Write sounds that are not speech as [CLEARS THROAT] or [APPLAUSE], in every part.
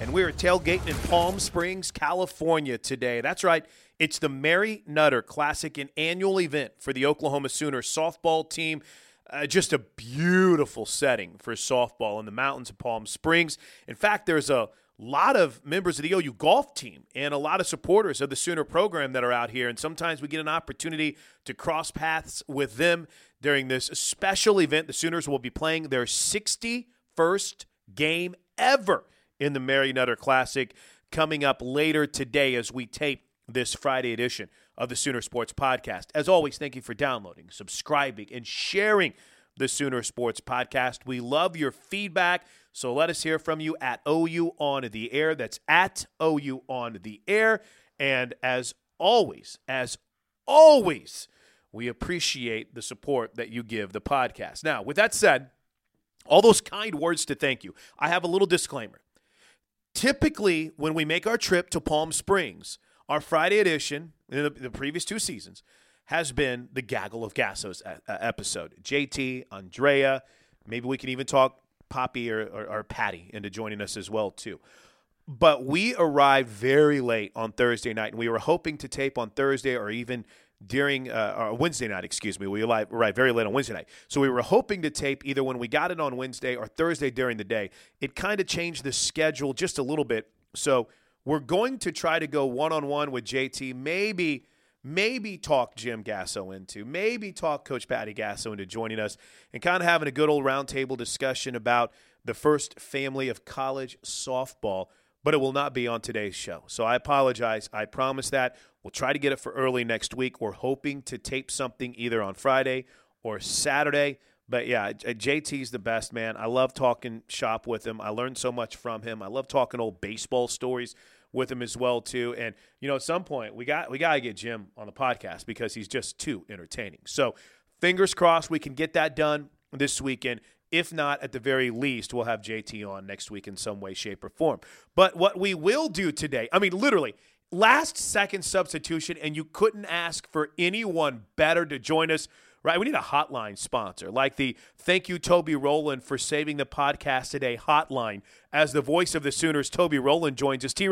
and we're tailgating in Palm Springs, California today. That's right, it's the Mary Nutter Classic, an annual event for the Oklahoma Sooner softball team. Uh, just a beautiful setting for softball in the mountains of Palm Springs. In fact, there's a lot of members of the OU golf team and a lot of supporters of the Sooner program that are out here. And sometimes we get an opportunity to cross paths with them during this special event. The Sooners will be playing their 61st game ever in the Mary Nutter Classic coming up later today as we tape this Friday edition of the Sooner Sports Podcast. As always, thank you for downloading, subscribing, and sharing the Sooner Sports Podcast. We love your feedback, so let us hear from you at OU on the air. That's at OU on the air. And as always, as always, we appreciate the support that you give the podcast. Now, with that said, all those kind words to thank you, I have a little disclaimer. Typically, when we make our trip to Palm Springs, our Friday edition in the, the previous two seasons has been the Gaggle of Gassos episode. JT, Andrea, maybe we can even talk Poppy or, or, or Patty into joining us as well too. But we arrived very late on Thursday night, and we were hoping to tape on Thursday or even during uh, Wednesday night, excuse me. We arrived very late on Wednesday night. So we were hoping to tape either when we got it on Wednesday or Thursday during the day. It kind of changed the schedule just a little bit. So we're going to try to go one on one with JT, maybe. Maybe talk Jim Gasso into, maybe talk Coach Patty Gasso into joining us and kind of having a good old roundtable discussion about the first family of college softball but it will not be on today's show. So I apologize. I promise that. We'll try to get it for early next week. We're hoping to tape something either on Friday or Saturday. But yeah, JT's uh, the best, man. I love talking shop with him. I learned so much from him. I love talking old baseball stories with him as well too. And you know, at some point we got we got to get Jim on the podcast because he's just too entertaining. So, fingers crossed we can get that done this weekend. If not, at the very least, we'll have JT on next week in some way, shape, or form. But what we will do today, I mean, literally, last second substitution, and you couldn't ask for anyone better to join us. right? We need a hotline sponsor, like the thank you, Toby Rowland, for saving the podcast today hotline. As the voice of the Sooners, Toby Rowland joins us. T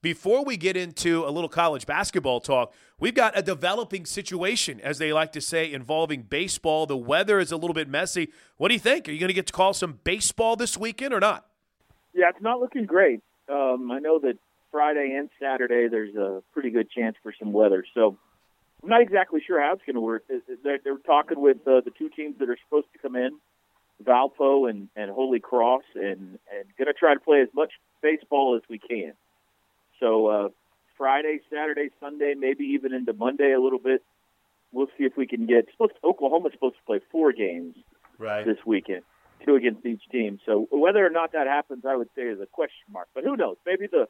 before we get into a little college basketball talk, we've got a developing situation, as they like to say, involving baseball. The weather is a little bit messy. What do you think? Are you going to get to call some baseball this weekend or not? Yeah, it's not looking great. Um, I know that Friday and Saturday there's a pretty good chance for some weather. So I'm not exactly sure how it's going to work. They're, they're talking with uh, the two teams that are supposed to come in, Valpo and, and Holy Cross, and, and going to try to play as much baseball as we can. So uh, Friday, Saturday, Sunday, maybe even into Monday a little bit. We'll see if we can get. Supposed to, Oklahoma's supposed to play four games right. this weekend, two against each team. So whether or not that happens, I would say is a question mark. But who knows? Maybe the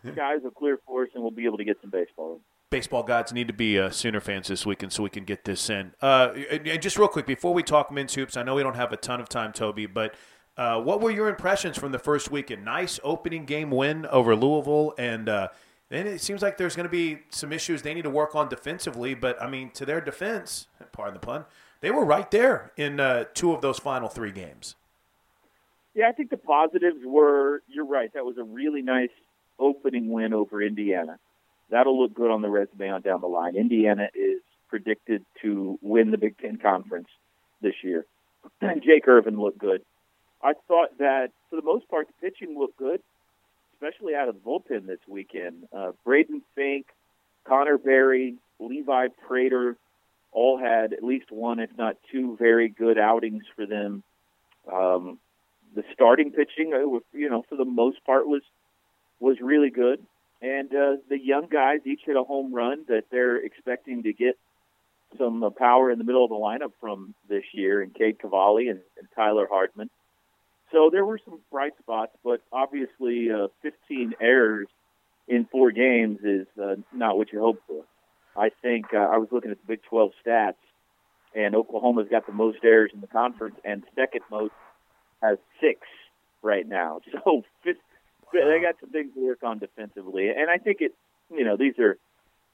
skies will clear for us, and we'll be able to get some baseball. Baseball gods need to be uh, Sooner fans this weekend so we can get this in. Uh, and just real quick, before we talk men's hoops, I know we don't have a ton of time, Toby, but uh, what were your impressions from the first weekend? Nice opening game win over Louisville, and uh, then it seems like there's going to be some issues they need to work on defensively. But I mean, to their defense, pardon the pun, they were right there in uh, two of those final three games. Yeah, I think the positives were you're right. That was a really nice opening win over Indiana. That'll look good on the resume on down the line. Indiana is predicted to win the Big Ten Conference this year. And [CLEARS THROAT] Jake Irvin looked good. I thought that for the most part the pitching looked good, especially out of the bullpen this weekend. Uh, Braden Fink, Connor Berry, Levi Prater all had at least one, if not two, very good outings for them. Um, the starting pitching, uh, you know, for the most part was was really good. And uh, the young guys each hit a home run that they're expecting to get some uh, power in the middle of the lineup from this year, and Cade Cavalli and, and Tyler Hardman. So there were some bright spots, but obviously, uh, 15 errors in four games is uh, not what you hope for. I think uh, I was looking at the Big 12 stats, and Oklahoma's got the most errors in the conference, and second most has six right now. [LAUGHS] So they got some things to work on defensively, and I think it. You know, these are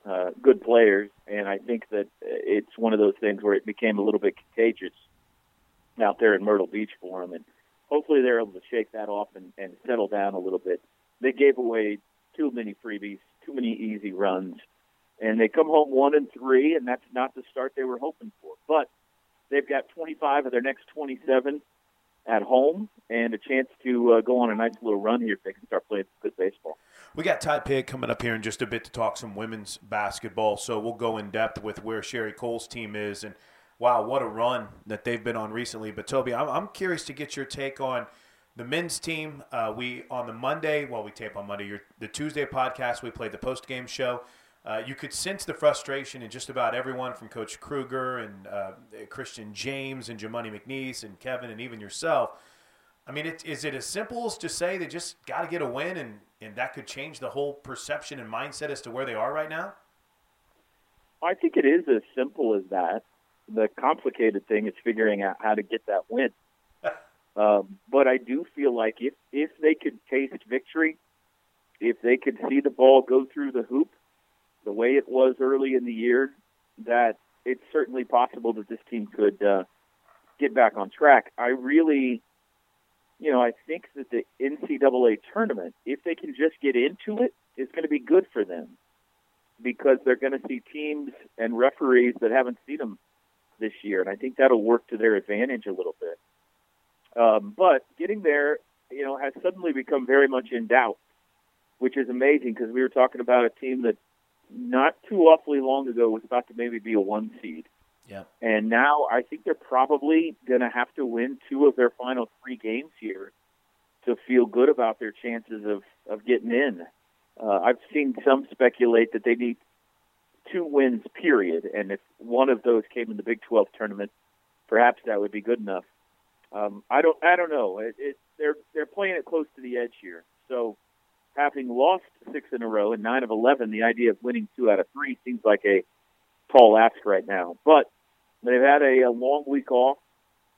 uh, good players, and I think that it's one of those things where it became a little bit contagious out there in Myrtle Beach for them, and hopefully they're able to shake that off and, and settle down a little bit. They gave away too many freebies, too many easy runs, and they come home one and three, and that's not the start they were hoping for. But they've got 25 of their next 27 at home and a chance to uh, go on a nice little run here if they can start playing good baseball. We got Todd Pigg coming up here in just a bit to talk some women's basketball, so we'll go in depth with where Sherri Coale's team is and wow, what a run that they've been on recently. But Toby, I'm, I'm curious to get your take on the men's team. Uh, we on the Monday, well, we tape on Monday. Your, the Tuesday podcast, we played the post game show. Uh, you could sense the frustration in just about everyone from Coach Kruger and uh, Christian James and Jamuni McNeace and Kevin and even yourself. I mean, it, is it as simple as to say they just got to get a win and, and that could change the whole perception and mindset as to where they are right now? I think it is as simple as that. The complicated thing is figuring out how to get that win. [LAUGHS] um, but I do feel like if if they could taste victory, if they could see the ball go through the hoop, the way it was early in the year, that it's certainly possible that this team could uh, get back on track. I really, you know, I think that the NCAA tournament, if they can just get into it, is going to be good for them because they're going to see teams and referees that haven't seen them this year, and I think that'll work to their advantage a little bit. Um, but getting there, you know, has suddenly become very much in doubt, which is amazing because we were talking about a team that not too awfully long ago was about to maybe be a one seed. Yeah. And now I think they're probably going to have to win two of their final three games here to feel good about their chances of, of getting in. Uh, I've seen some speculate that they need two wins, period. And if one of those came in the Big 12 tournament, perhaps that would be good enough. Um, I don't, I don't know. It, it, they're they're playing it close to the edge here. So having lost six in a row and nine of 11, the idea of winning two out of three seems like a tall ask right now. But they've had a, a long week off.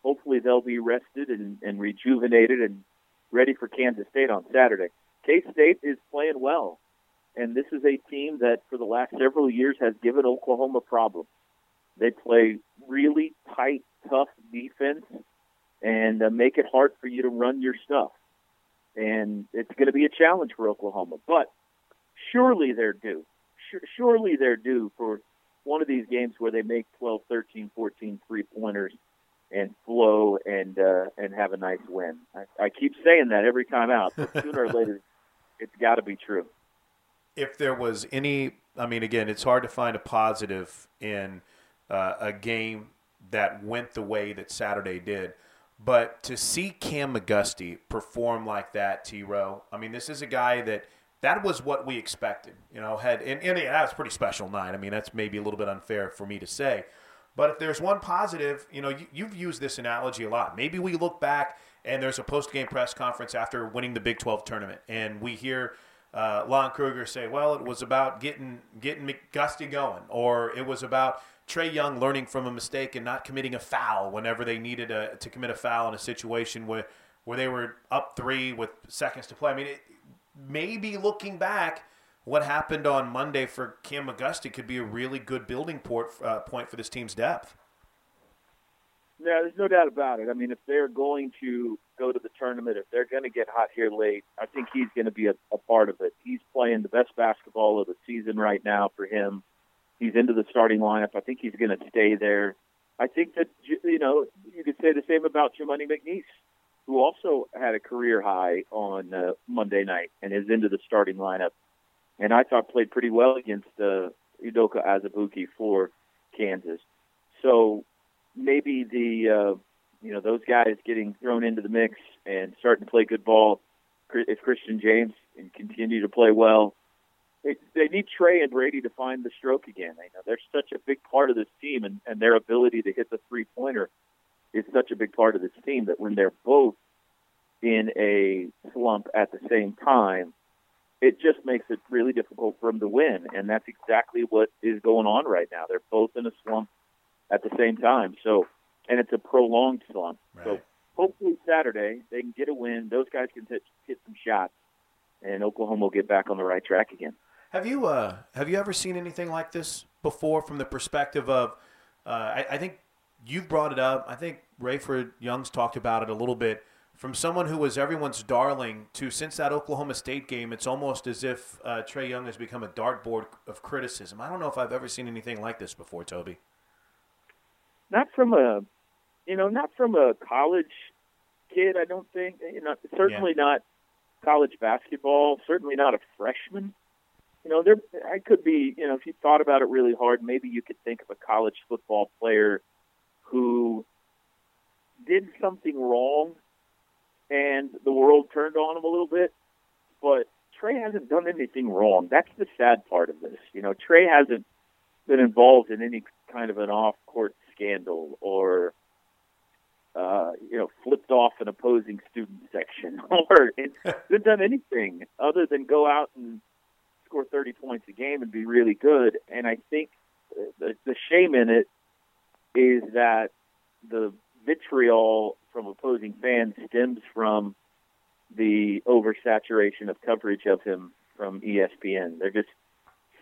Hopefully, they'll be rested and, and rejuvenated and ready for Kansas State on Saturday. K State is playing well, and this is a team that for the last several years has given Oklahoma problems. They play really tight, tough defense and uh, make it hard for you to run your stuff. And it's going to be a challenge for Oklahoma. But surely they're due. Surely they're due for one of these games where they make 12, 13, 14 three pointers and flow and uh, and have a nice win. I, I keep saying that every time out, but sooner or later, [LAUGHS] it's got to be true. If there was any, I mean, again, it's hard to find a positive in uh, a game that went the way that Saturday did. But to see Cam McGusty perform like that, T. Row, I mean, this is a guy that that was what we expected. You know, had and, and that was pretty special night. I mean, that's maybe a little bit unfair for me to say. But if there's one positive, you know, you, have used this analogy a lot. Maybe we look back and there's a post game press conference after winning the Big 12 tournament, and we hear uh, Lon Kruger say, "Well, it was about getting getting McGusty going, or it was about Trae Young learning from a mistake and not committing a foul whenever they needed a, to commit a foul in a situation where where they were up three with seconds to play." I mean, it, maybe looking back, what happened on Monday for Cam McGusty could be a really good building port, uh, point for this team's depth. Yeah, there's no doubt about it. I mean, if they're going to go to the tournament, if they're going to get hot here late, I think he's going to be a, a part of it. He's playing the best basketball of the season right now for him. He's into the starting lineup. I think he's going to stay there. I think that you know you could say the same about Jamuni McNeace, who also had a career high on uh, Monday night and is into the starting lineup and I thought played pretty well against uh, Udoka Azubuike for Kansas. So maybe the uh, you know those guys getting thrown into the mix and starting to play good ball. If Christian James and continue to play well, they, they need Trae and Brady to find the stroke again. You know, they're such a big part of this team, and, and their ability to hit the three pointer is such a big part of this team that when they're both in a slump at the same time, it just makes it really difficult for them to win. And that's exactly what is going on right now. They're both in a slump at the same time. So, and it's a prolonged slump. Right. So hopefully Saturday they can get a win. Those guys can hit, hit some shots, and Oklahoma will get back on the right track again. Have you uh, have you ever seen anything like this before from the perspective of? Uh, I, I think you've brought it up. I think Rayford Young's talked about it a little bit from someone who was everyone's darling to since that Oklahoma State game, it's almost as if uh, Trae Young has become a dartboard of criticism. I don't know if I've ever seen anything like this before, Toby. Not from a, you know, not from a college kid. I don't think. You know, certainly yeah. not college basketball. Certainly not a freshman. You know, there. I could be. You know, if you thought about it really hard, maybe you could think of a college football player who did something wrong and the world turned on him a little bit. But Trae hasn't done anything wrong. That's the sad part of this. You know, Trae hasn't been involved in any kind of an off-court scandal or uh, you know, flipped off an opposing student section, [LAUGHS] or [LAUGHS] hasn't done anything other than go out and score 30 points a game and be really good. And I think the, the shame in it is that the vitriol from opposing fans stems from the oversaturation of coverage of him from ESPN. They're just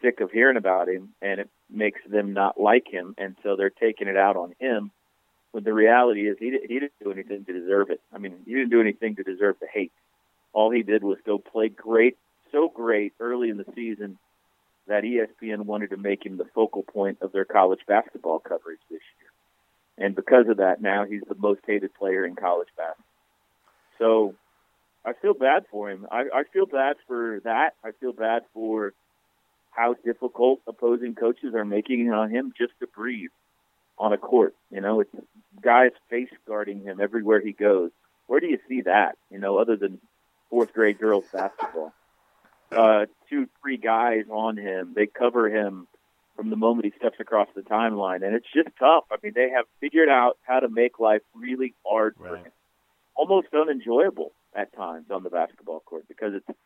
sick of hearing about him, and it makes them not like him, and so they're taking it out on him. When the reality is, he he didn't do anything to deserve it. I mean, he didn't do anything to deserve the hate. All he did was go play great, so great early in the season that ESPN wanted to make him the focal point of their college basketball coverage this year and because of that, now he's the most hated player in college basketball. So I feel bad for him. I, I feel bad for that. I feel bad for how difficult opposing coaches are making it on him just to breathe on a court. You know, it's guys face guarding him everywhere he goes. Where do you see that? You know, other than fourth grade girls basketball. Uh, two, three guys on him. They cover him from the moment he steps across the timeline. And it's just tough. I mean, they have figured out how to make life really hard right. for him, almost unenjoyable at times on the basketball court because it's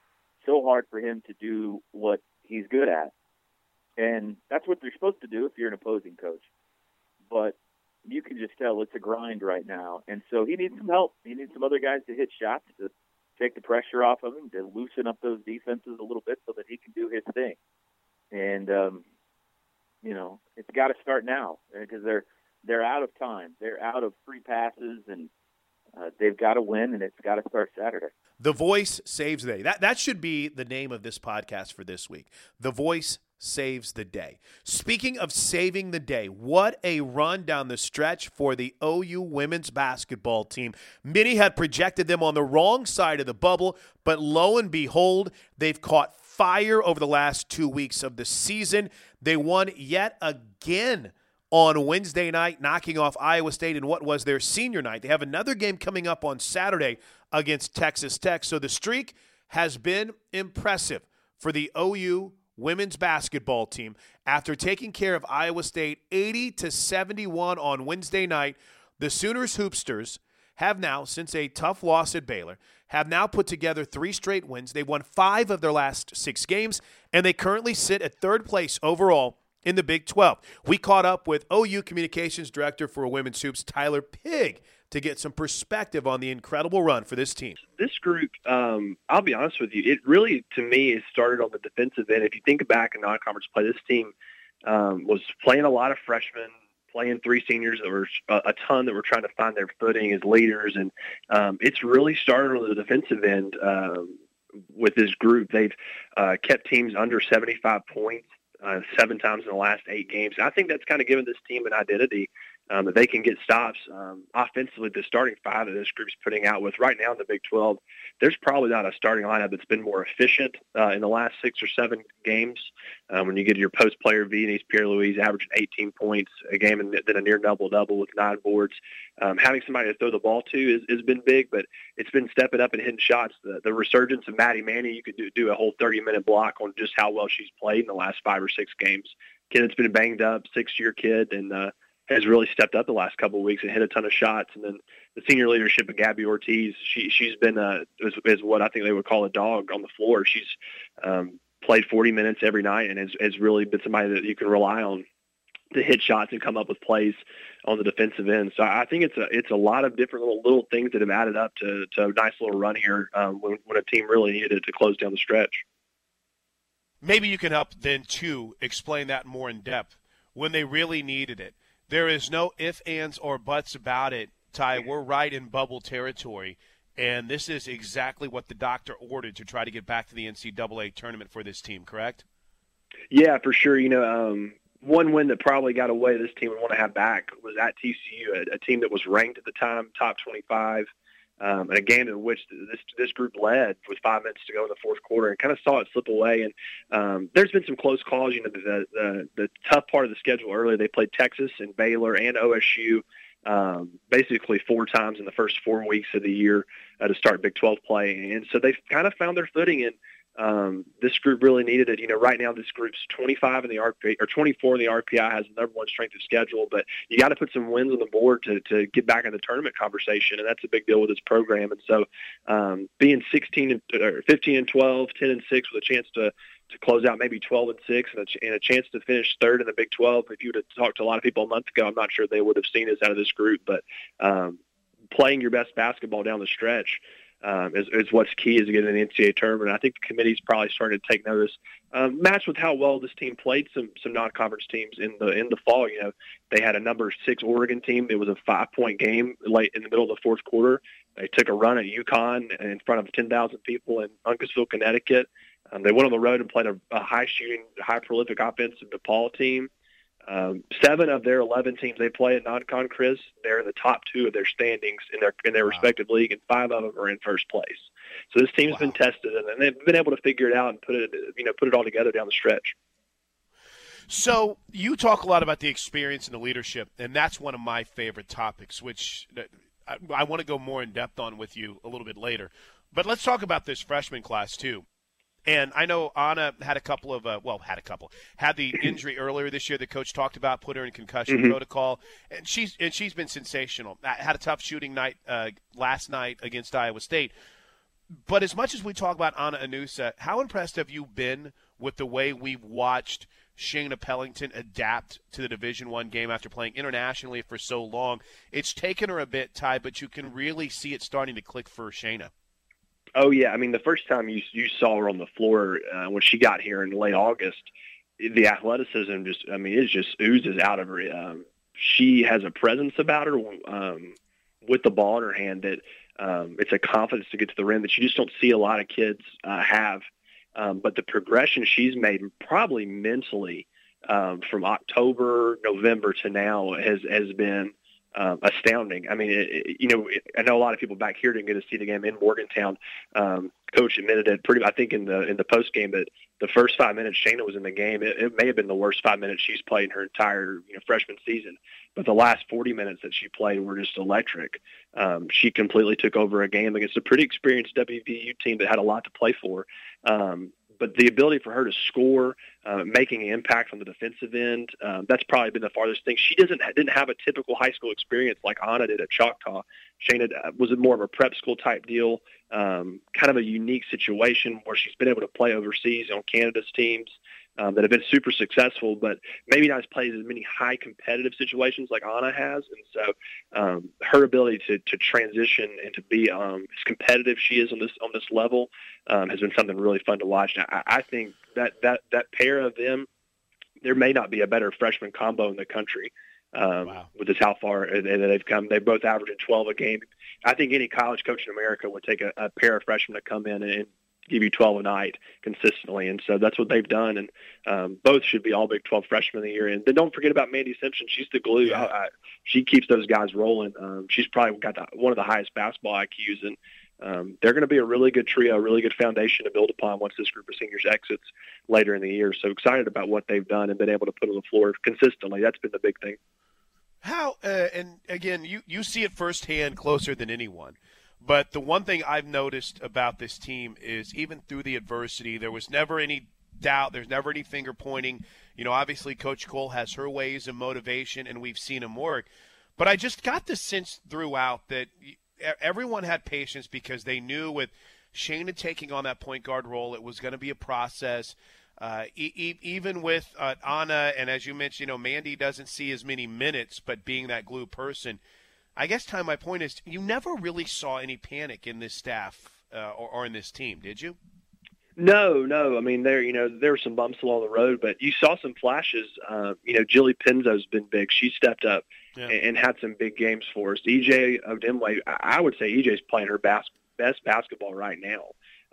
so hard for him to do what he's good at. And that's what they're supposed to do if you're an opposing coach. But you can just tell it's a grind right now. And so he needs some help. He needs some other guys to hit shots to take the pressure off of him, to loosen up those defenses a little bit so that he can do his thing. And um, you know, it's got to start now because they're they're out of time. They're out of free passes, and uh, they've got to win, and it's got to start Saturday. The voice saves the day. That that should be the name of this podcast for this week. The voice saves the day. Speaking of saving the day, what a run down the stretch for the OU women's basketball team. Many had projected them on the wrong side of the bubble, but lo and behold, they've caught fire over the last two weeks of the season. They won yet again on Wednesday night, knocking off Iowa State in what was their senior night. They have another game coming up on Saturday against Texas Tech. So the streak has been impressive for the OU women's basketball team after taking care of Iowa State 80 to 71 on Wednesday night. The Sooners hoopsters have now, since a tough loss at Baylor, have now put together three straight wins. They won five of their last six games, and they currently sit at third place overall in the Big 12. We caught up with OU Communications Director for Women's Hoops, Tyler Pigg, to get some perspective on the incredible run for this team. This group, um, I'll be honest with you, it really, to me, it started on the defensive end. If you think back in non-conference play, this team um, was playing a lot of freshmen, playing three seniors that were a, a ton that were trying to find their footing as leaders, and um, it's really started on the defensive end. Um, with this group, they've uh, kept teams under 75 points uh, seven times in the last eight games. And I think that's kind of given this team an identity um, that they can get stops um, offensively. The starting five that this group's putting out with right now in the Big 12, there's probably not a starting lineup that's been more efficient uh, in the last six or seven games. Um, when you get your post player, Vionise Pierre-Louis averaging 18 points a game and then a near double-double with nine boards. Um, having somebody to throw the ball to is, has been big, but it's been stepping up and hitting shots. The, the resurgence of Maddie Manning, you could do, do a whole 30-minute block on just how well she's played in the last five or six games. Kid that's been banged up, six-year kid, and uh, has really stepped up the last couple of weeks and hit a ton of shots. And then the senior leadership of Gabby Ortiz, she she's been uh, is, is what I think they would call a dog on the floor. She's um, played 40 minutes every night and has, has really been somebody that you can rely on to hit shots and come up with plays on the defensive end. So I think it's a it's a lot of different little little things that have added up to, to a nice little run here um, when, when a team really needed it to close down the stretch. Maybe you can help then too explain that more in depth when they really needed it. There is no if, ands, or buts about it, Ty. We're right in bubble territory. And this is exactly what the doctor ordered to try to get back to the NCAA tournament for this team, correct? Yeah, for sure. You know, um, one win that probably got away this team would want to have back was at TCU, a, a team that was ranked at the time, top 25 um, and a game in which this this group led with five minutes to go in the fourth quarter and kind of saw it slip away. And um, there's been some close calls. You know, the, the the tough part of the schedule early, they played Texas and Baylor and OSU um, basically four times in the first four weeks of the year uh, to start Big 12 play, and so they've kind of found their footing. And um, this group really needed it. You know, right now this group's 25 in the RPI or 24 in the RPI has the number one strength of schedule, but you got to put some wins on the board to to get back in the tournament conversation, and that's a big deal with this program. And so, um, being 16 and or 15 and 12, 10 and six with a chance to to close out maybe 12 and six and a, and a chance to finish third in the Big 12. If you would have talked to a lot of people a month ago, I'm not sure they would have seen us out of this group, but um, playing your best basketball down the stretch um, is, is what's key is getting an NCAA tournament. I think the committee's probably starting to take notice. Um, matched with how well this team played some some non-conference teams in the in the fall. You know, they had a number six Oregon team. It was a five-point game late in the middle of the fourth quarter. They took a run at UConn in front of 10,000 people in Uncasville, Connecticut. Um, they went on the road and played a, a high-shooting, high-prolific offensive DePaul team. Um, seven of their 11 teams they play at non-con, Chris, they're in the top two of their standings in their in their wow. respective league, and five of them are in first place. So this team's wow. been tested, and they've been able to figure it out and put it you know put it all together down the stretch. So you talk a lot about the experience and the leadership, and that's one of my favorite topics, which I, I want to go more in depth on with you a little bit later. But let's talk about this freshman class too. And I know Ana had a couple of, uh, well, had a couple, had the [CLEARS THROAT] injury earlier this year. The coach talked about, put her in concussion mm-hmm. protocol, and she's and she's been sensational. Had a tough shooting night uh, last night against Iowa State. But as much as we talk about Ana Llanusa, how impressed have you been with the way we've watched Shaina Pellington adapt to the Division One game after playing internationally for so long? It's taken her a bit, Ty, but you can really see it starting to click for Shaina. Oh yeah, I mean the first time you you saw her on the floor uh, when she got here in late August, the athleticism just, I mean, it just oozes out of her. Um, she has a presence about her um, with the ball in her hand that um, it's a confidence to get to the rim that you just don't see a lot of kids uh, have. Um, but the progression she's made, probably mentally, um, from October, November to now, has has been um, astounding. I mean, it, it, you know, it, I know a lot of people back here didn't get to see the game in Morgantown. Um, Coach admitted it pretty. I think in the in the post game that the first five minutes Shaina was in the game, it, it may have been the worst five minutes she's played in her entire you know freshman season. But the last 40 minutes that she played were just electric. Um, she completely took over a game against a pretty experienced WVU team that had a lot to play for. Um, but the ability for her to score, uh, making an impact on the defensive end, um, that's probably been the farthest thing. She doesn't didn't have a typical high school experience like Ana did at Choctaw. Shaina uh, was more of a prep school type deal, um, kind of a unique situation where she's been able to play overseas on Canada's teams um, that have been super successful, but maybe not as played as many high competitive situations like Ana has. And so um, her ability to, to transition and to be um, as competitive she is on this on this level um, has been something really fun to watch. Now, I, I think that that that pair of them, there may not be a better freshman combo in the country. Um, wow. With this how far they've come, they both averaging 12 a game. I think any college coach in America would take a, a pair of freshmen to come in and give you 12 a night consistently. And so that's what they've done. And um, both should be all Big 12 freshmen of the year. And then don't forget about Mandy Simpson. She's the glue. Yeah. I, I, she keeps those guys rolling. Um, she's probably got the, one of the highest basketball IQs. And um, they're going to be a really good trio, a really good foundation to build upon once this group of seniors exits later in the year. So excited about what they've done and been able to put on the floor consistently. That's been the big thing. How, uh, and again, you, you see it firsthand closer than anyone. But the one thing I've noticed about this team is even through the adversity, there was never any doubt. There's never any finger pointing. You know, obviously, Coach Coale has her ways of motivation, and we've seen him work. But I just got the sense throughout that everyone had patience because they knew with Shaina taking on that point guard role, it was going to be a process. Uh, e- even with uh, Ana, and as you mentioned, you know, Mandy doesn't see as many minutes, but being that glue person – I guess, Ty, my point is you never really saw any panic in this staff uh, or, or, in this team, did you? No, no. I mean, there, you know, there were some bumps along the road, but you saw some flashes. Uh, you know, Jilly Penzo's been big. She stepped up yeah. and, and, had some big games for us. EJ Odemwe, I would say EJ's playing her bas- best basketball right now.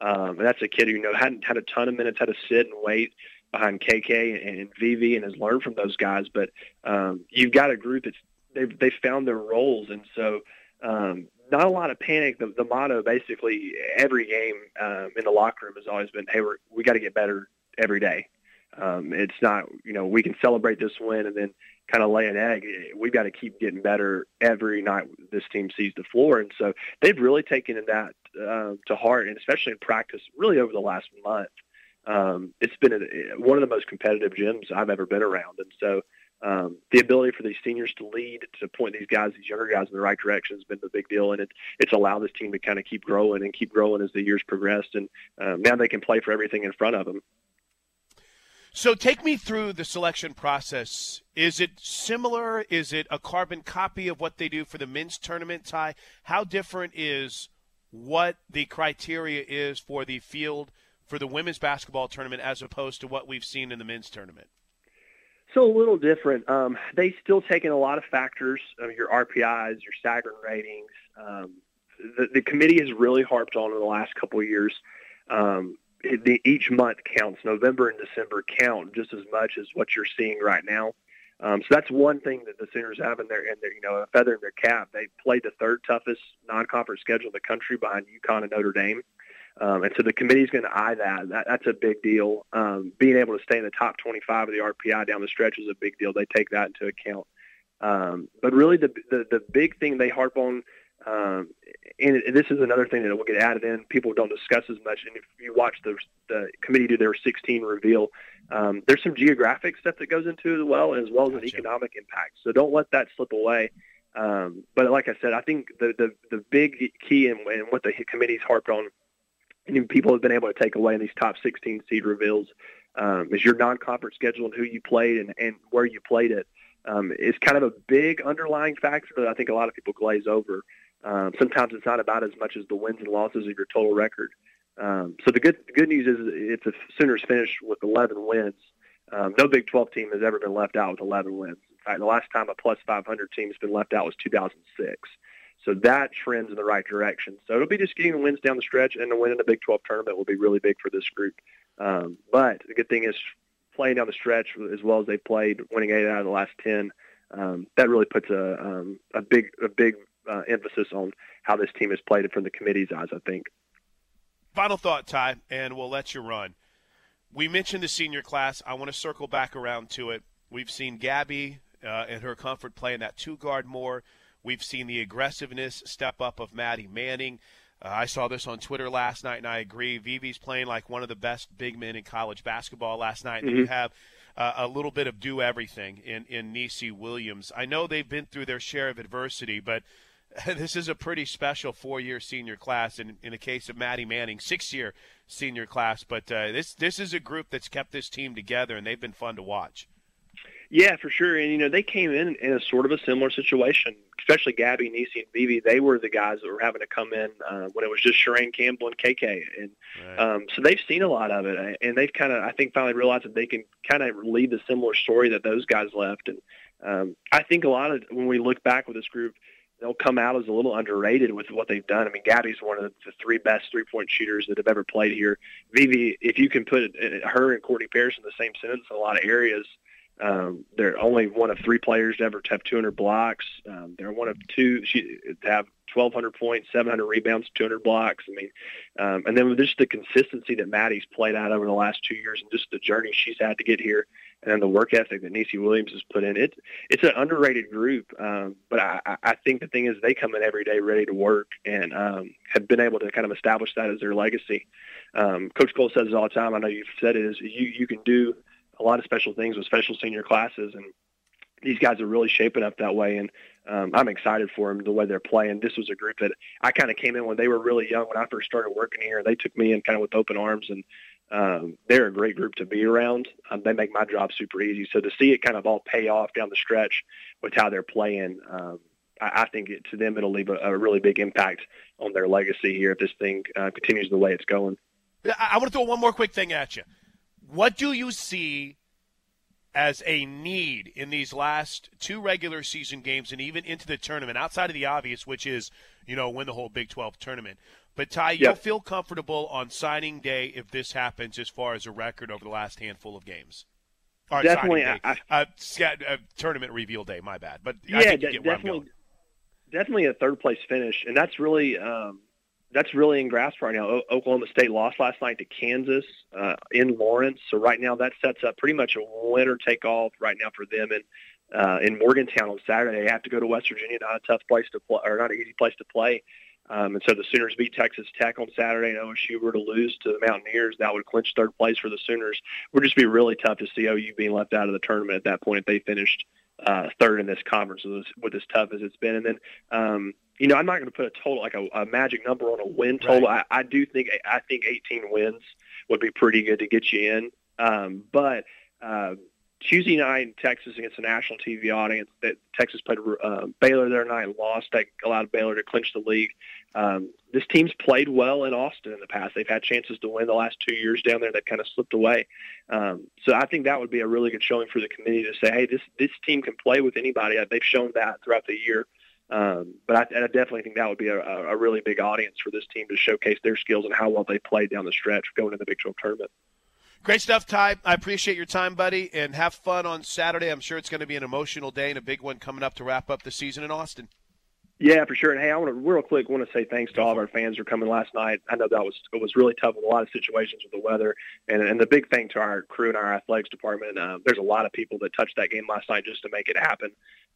Um, and that's a kid who, you know, hadn't had a ton of minutes, had to sit and wait behind KK and, and VV and has learned from those guys. But um, you've got a group that's they've they found their roles, and so um, not a lot of panic. The, the motto basically every game um, in the locker room has always been, "Hey, we're, we got to get better every day." Um, it's not you know we can celebrate this win and then kind of lay an egg. We've got to keep getting better every night this team sees the floor, and so they've really taken that uh, to heart, and especially in practice, really over the last month. Um, it's been a, one of the most competitive gyms I've ever been around, and so um, the ability for these seniors to lead, to point these guys, these younger guys in the right direction has been the big deal, and it, it's allowed this team to kind of keep growing and keep growing as the years progressed, and um, now they can play for everything in front of them. So take me through the selection process. Is it similar? Is it a carbon copy of what they do for the men's tournament, Ty? How different is what the criteria is for the field for the women's basketball tournament as opposed to what we've seen in the men's tournament? So a little different. Um, they still take in a lot of factors, uh, your RPIs, your Sagarin ratings. Um, the, the committee has really harped on in the last couple of years. Um, it, the, each month counts. November and December count just as much as what you're seeing right now. Um, so that's one thing that the Sooners have in their, in their, you know, a feather in their cap. They played the third toughest non-conference schedule in the country behind UConn and Notre Dame. Um, and so the committee is going to eye that. that. That's a big deal. Um, being able to stay in the top 25 of the RPI down the stretch is a big deal. They take that into account. Um, but really, the, the the big thing they harp on, um, and this is another thing that will get added in. People don't discuss as much. And if you watch the the committee do their 16 reveal, um, there's some geographic stuff that goes into it as well, as well as gotcha. an economic impact. So don't let that slip away. Um, but like I said, I think the the, the big key and what the committee's harped on people have been able to take away in these top 16 seed reveals um, is your non-conference schedule and who you played and, and where you played it. Um, is kind of a big underlying factor that I think a lot of people glaze over. Um, sometimes it's not about as much as the wins and losses of your total record. Um, so the good the good news is if the Sooners finish with 11 wins, Um, no Big 12 team has ever been left out with 11 wins. In fact, the last time a plus 500 team has been left out was 2006. So that trends in the right direction. So it'll be just getting the wins down the stretch, and the win in the Big 12 tournament will be really big for this group. Um, but the good thing is playing down the stretch as well as they played, winning eight out of the last 10. Um, that really puts a, um, a big a big uh, emphasis on how this team has played it from the committee's eyes. I think. Final thought, Ty, and we'll let you run. We mentioned the senior class. I want to circle back around to it. We've seen Gabby uh, and her comfort playing that two guard more. We've seen the aggressiveness step up of Maddie Manning. Uh, I saw this on Twitter last night, and I agree. Vivi's playing like one of the best big men in college basketball last night. Mm-hmm. You have uh, a little bit of do everything in in Nisi Williams. I know they've been through their share of adversity, but [LAUGHS] this is a pretty special four-year senior class. And in the case of Maddie Manning, six-year senior class. But uh, this this is a group that's kept this team together, and they've been fun to watch. Yeah, for sure. And you know, they came in in a sort of a similar situation, especially Gabby, Nisi, and Vivi. They were the guys that were having to come in uh, when it was just Sherane Campbell and KK, and right. um, so they've seen a lot of it, and they've kind of, I think, finally realized that they can kind of lead the similar story that those guys left. And um, I think a lot of when we look back with this group, they'll come out as a little underrated with what they've done. I mean, Gabby's one of the three best three-point shooters that have ever played here. Vivi, if you can put her and Courtney Paris in the same sentence in a lot of areas um, they're only one of three players to ever have 200 blocks. Um, they're one of two she, to have 1,200 points, 700 rebounds, 200 blocks. I mean, um, and then just the consistency that Maddie's played out over the last two years, and just the journey she's had to get here, and then the work ethic that Nisi Williams has put in. It it's an underrated group, um, but I, I think the thing is they come in every day ready to work and um, have been able to kind of establish that as their legacy. Um, Coach Coale says it all the time. I know you've said it. Is you you can do a lot of special things with special senior classes, and these guys are really shaping up that way. And um, I'm excited for them the way they're playing. This was a group that I kind of came in when they were really young. When I first started working here, they took me in kind of with open arms, and um, they're a great group to be around. Um, they make my job super easy. So to see it kind of all pay off down the stretch with how they're playing, um, I, I think it, to them it'll leave a, a really big impact on their legacy here if this thing uh, continues the way it's going. I want to throw one more quick thing at you. What do you see as a need in these last two regular season games and even into the tournament, outside of the obvious, which is, you know, win the whole Big 12 tournament? But, Ty, you'll feel comfortable on signing day if this happens as far as a record over the last handful of games. Or definitely. I, I, uh, uh, tournament reveal day, my bad. But yeah, definitely, definitely a third place finish. And that's really. Um, that's really in grasp right now. O- Oklahoma State lost last night to Kansas uh, in Lawrence, so right now that sets up pretty much a winner take all right now for them. And uh, in Morgantown on Saturday, they have to go to West Virginia, not a tough place to play, or not an easy place to play. Um, and so the Sooners beat Texas Tech on Saturday, and OSU were to lose to the Mountaineers, that would clinch third place for the Sooners. Would just be really tough to see OU being left out of the tournament at that point if they finished uh, third in this conference with, with as tough as it's been. And then um, you know, I'm not going to put a total like a, a magic number on a win total. Right. I, I do think I think 18 wins would be pretty good to get you in. Um, but uh, Tuesday night in Texas against a national TV audience, that Texas played uh, Baylor there night and lost. That allowed Baylor to clinch the league. Um, this team's played well in Austin in the past. They've had chances to win the last two years down there that kind of slipped away. Um, so I think that would be a really good showing for the committee to say, hey, this this team can play with anybody. They've shown that throughout the year. Um, but I, I, definitely think that would be a, a, really big audience for this team to showcase their skills and how well they played down the stretch going into the Big 12 tournament. Great stuff, Ty. I appreciate your time, buddy, and have fun on Saturday. I'm sure it's going to be an emotional day and a big one coming up to wrap up the season in Austin. Yeah, for sure. And hey, I want to real quick want to say thanks to all of our fans for coming last night. I know that was it was really tough with a lot of situations with the weather, and and the big thing to our crew and our athletics department. Uh, there's a lot of people that touched that game last night just to make it happen.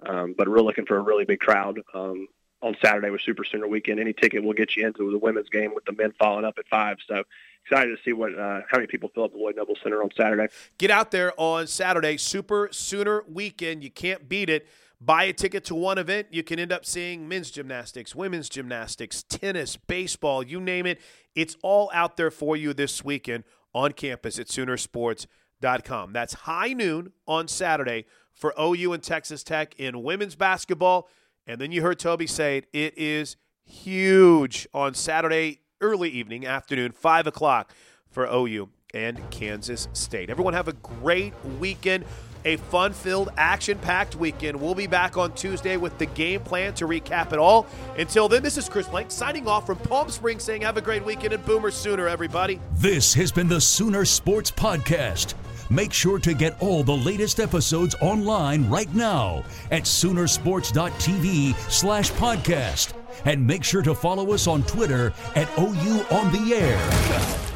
Um, but we're looking for a really big crowd um, on Saturday with Super Sooner Weekend. Any ticket will get you into the women's game with the men following up at five. So excited to see what uh, how many people fill up the Lloyd Noble Center on Saturday. Get out there on Saturday, Super Sooner Weekend. You can't beat it. Buy a ticket to one event, you can end up seeing men's gymnastics, women's gymnastics, tennis, baseball, you name it. It's all out there for you this weekend on campus at Soonersports.com. That's high noon on Saturday for OU and Texas Tech in women's basketball. And then you heard Toby say it, it is huge on Saturday, early evening, afternoon, 5 o'clock for OU and Kansas State. Everyone have a great weekend a fun filled, action packed weekend. We'll be back on Tuesday with the game plan to recap it all. Until then, this is Chris Plank signing off from Palm Springs saying have a great weekend and Boomer Sooner, everybody. This has been the Sooner Sports Podcast. Make sure to get all the latest episodes online right now at Soonersports.tv slash podcast. And make sure to follow us on Twitter at OU On The Air.